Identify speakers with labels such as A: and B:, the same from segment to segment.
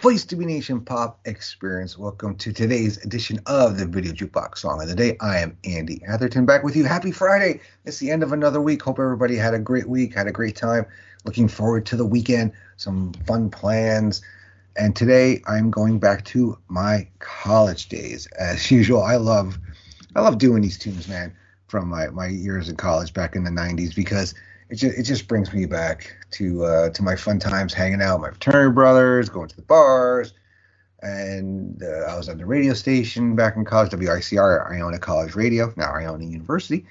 A: Place to Be Nation Pop Experience. Welcome to today's edition of the Video Jukebox Song of the Day. I am Andy Atherton back with you. Happy Friday. It's the end of another week. Hope everybody had a great week, had a great time. Looking forward to the weekend, some fun plans. And today I'm going back to my college days. As usual, I love I love doing these tunes, man, from my, my years in college back in the 90s because it just, it just brings me back to uh, to my fun times hanging out with my fraternity brothers, going to the bars. And uh, I was on the radio station back in college, WICR, Iona College Radio, now Iona University.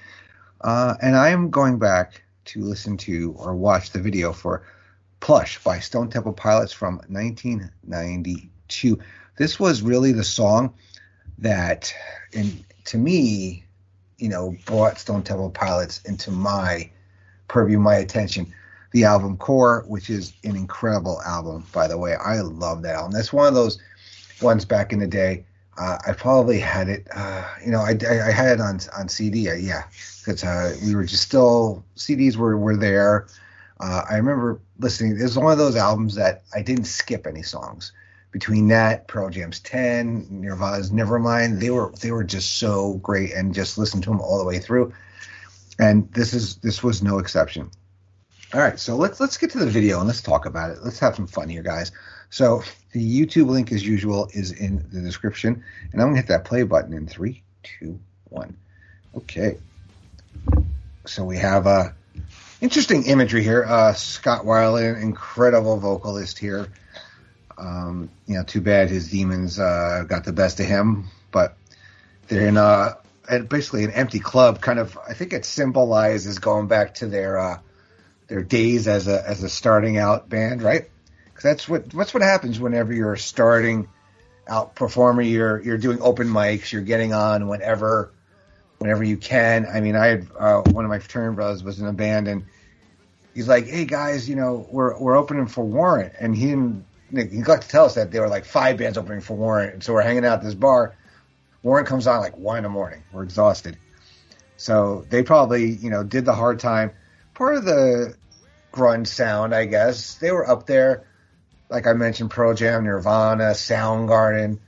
A: Uh, and I am going back to listen to or watch the video for Plush by Stone Temple Pilots from 1992. This was really the song that, in, to me, you know, brought Stone Temple Pilots into my purview, my attention. The album Core, which is an incredible album, by the way. I love that album. That's one of those ones back in the day. Uh, I probably had it, uh, you know, I, I, I, had it on on CD. Uh, yeah, because uh, we were just still CDs were were there. Uh, I remember listening. It was one of those albums that I didn't skip any songs. Between that, Pearl Jam's Ten, Nirvana's Nevermind, they were they were just so great, and just listened to them all the way through. And this is this was no exception. All right, so let's let's get to the video and let's talk about it. Let's have some fun here, guys. So the YouTube link, as usual, is in the description, and I'm gonna hit that play button in three, two, one. Okay. So we have a uh, interesting imagery here. Uh, Scott Weiland, incredible vocalist here. Um, you know, too bad his demons uh, got the best of him, but they're in a, basically an empty club. Kind of, I think it symbolizes going back to their uh, their days as a as a starting out band, right? Because that's what that's what happens whenever you're starting out performer. You're you're doing open mics. You're getting on whenever whenever you can. I mean, I had uh, one of my fraternity brothers was in a band, and he's like, "Hey guys, you know, we're we're opening for Warrant," and he didn't. He got to tell us that there were like five bands opening for Warrant, and so we're hanging out at this bar. Warrant comes on like one in the morning. We're exhausted, so they probably you know did the hard time. Part of the grunge sound, I guess, they were up there. Like I mentioned, Pearl Jam, Nirvana, Soundgarden.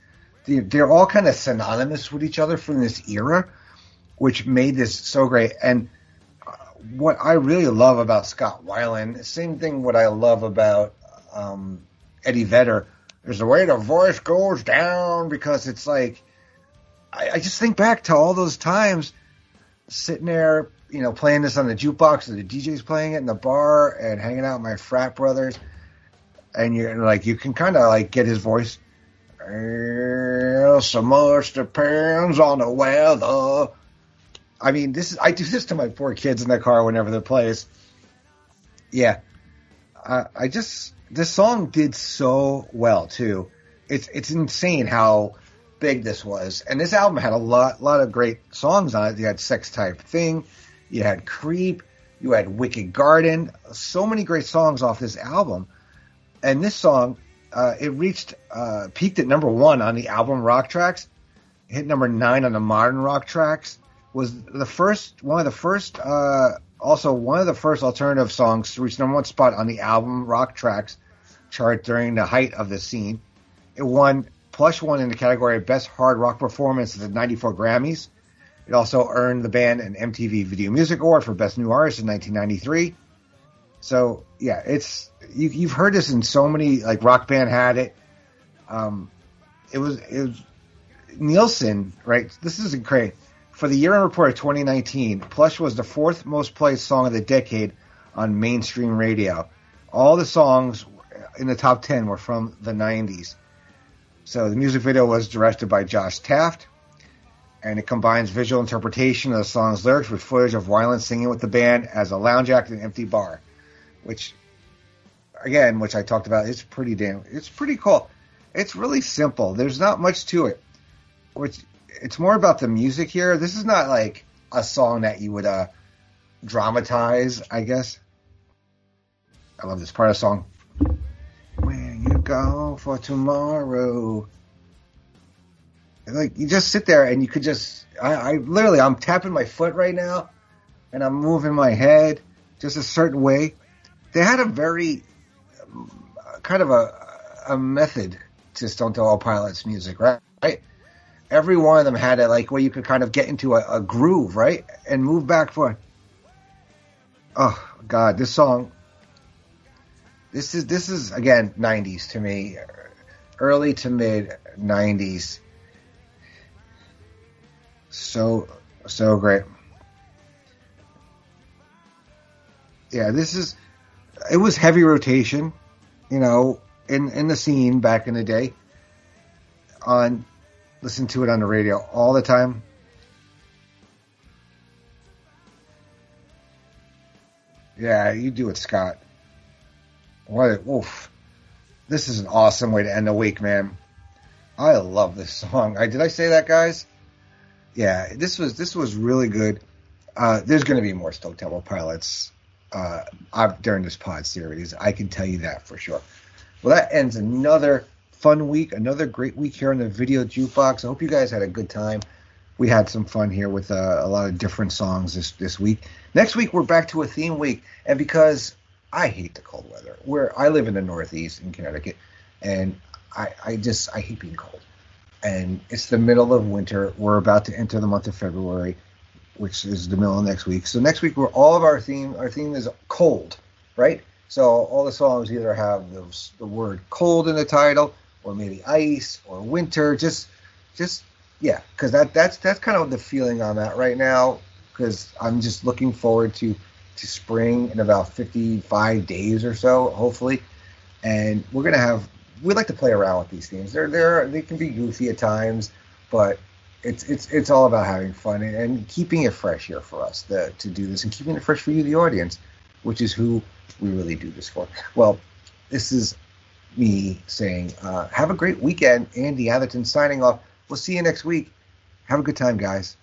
A: They're all kind of synonymous with each other from this era which made this so great. And uh, what I really love about Scott Weiland, same thing what I love about um, Eddie Vedder, is the way the voice goes down because it's like I, I, just think back to all those times sitting there, you know, playing this on the jukebox and the DJ's playing it in the bar and hanging out with my frat brothers. And you're like, you can kind of like get his voice. so much depends on the weather. I mean, this is I do this to my poor kids in the car whenever they play. Yeah, uh, I just this song did so well too. It's it's insane how big this was, and this album had a lot lot of great songs on it. You had Sex Type Thing, you had Creep, you had Wicked Garden, so many great songs off this album. And this song, uh, it reached uh, peaked at number one on the album Rock Tracks, hit number nine on the Modern Rock Tracks was the first one of the first uh, also one of the first alternative songs to reach number one spot on the album Rock Tracks chart during the height of the scene. It won Plush won in the category of Best Hard Rock Performance at the 94 Grammys. It also earned the band an MTV Video Music Award for Best New Artist in 1993. So yeah, it's you, have heard this in so many like Rock Band had it. Um, it was it was Nielsen, right? This is great. For the year-end report of 2019, Plush was the fourth most played song of the decade on mainstream radio. All the songs in the top 10 were from the 90s. So the music video was directed by Josh Taft, and it combines visual interpretation of the song's lyrics with footage of Weiland singing with the band as a lounge act in an empty bar, which, again, which I talked about, it's pretty damn, it's pretty cool. it's really simple. There's not much to it. Which it's more about the music here. This is not like a song that you would uh, dramatize, I guess. I love this part of the song. When for tomorrow. Like you just sit there and you could just I, I literally I'm tapping my foot right now and I'm moving my head just a certain way. They had a very um, kind of a a method to Stone Temple Pilots music, right? Right. Every one of them had it like where you could kind of get into a, a groove, right, and move back forth. Oh God, this song. This is this is again '90s to me, early to mid '90s. So so great. Yeah, this is. It was heavy rotation, you know, in in the scene back in the day. On, listen to it on the radio all the time. Yeah, you do it, Scott. What? Oof! This is an awesome way to end the week, man. I love this song. I did I say that, guys? Yeah, this was this was really good. Uh, there's going to be more Stone Temple Pilots uh, during this pod series. I can tell you that for sure. Well, that ends another fun week, another great week here on the Video Jukebox. I hope you guys had a good time. We had some fun here with uh, a lot of different songs this this week. Next week we're back to a theme week, and because I hate the cold weather, where I live in the Northeast in Connecticut, and I, I just I hate being cold. And it's the middle of winter. We're about to enter the month of February, which is the middle of next week. So next week we're all of our theme our theme is cold, right? So all the songs either have those, the word cold in the title, or maybe ice, or winter. Just, just yeah, because that that's that's kind of the feeling I'm at right now. Because I'm just looking forward to to spring in about 55 days or so, hopefully. And we're gonna have we like to play around with these themes. They're they're they can be goofy at times, but it's it's it's all about having fun and, and keeping it fresh here for us the, to do this and keeping it fresh for you, the audience, which is who we really do this for. Well, this is me saying, uh, have a great weekend. Andy Atherton signing off. We'll see you next week. Have a good time, guys.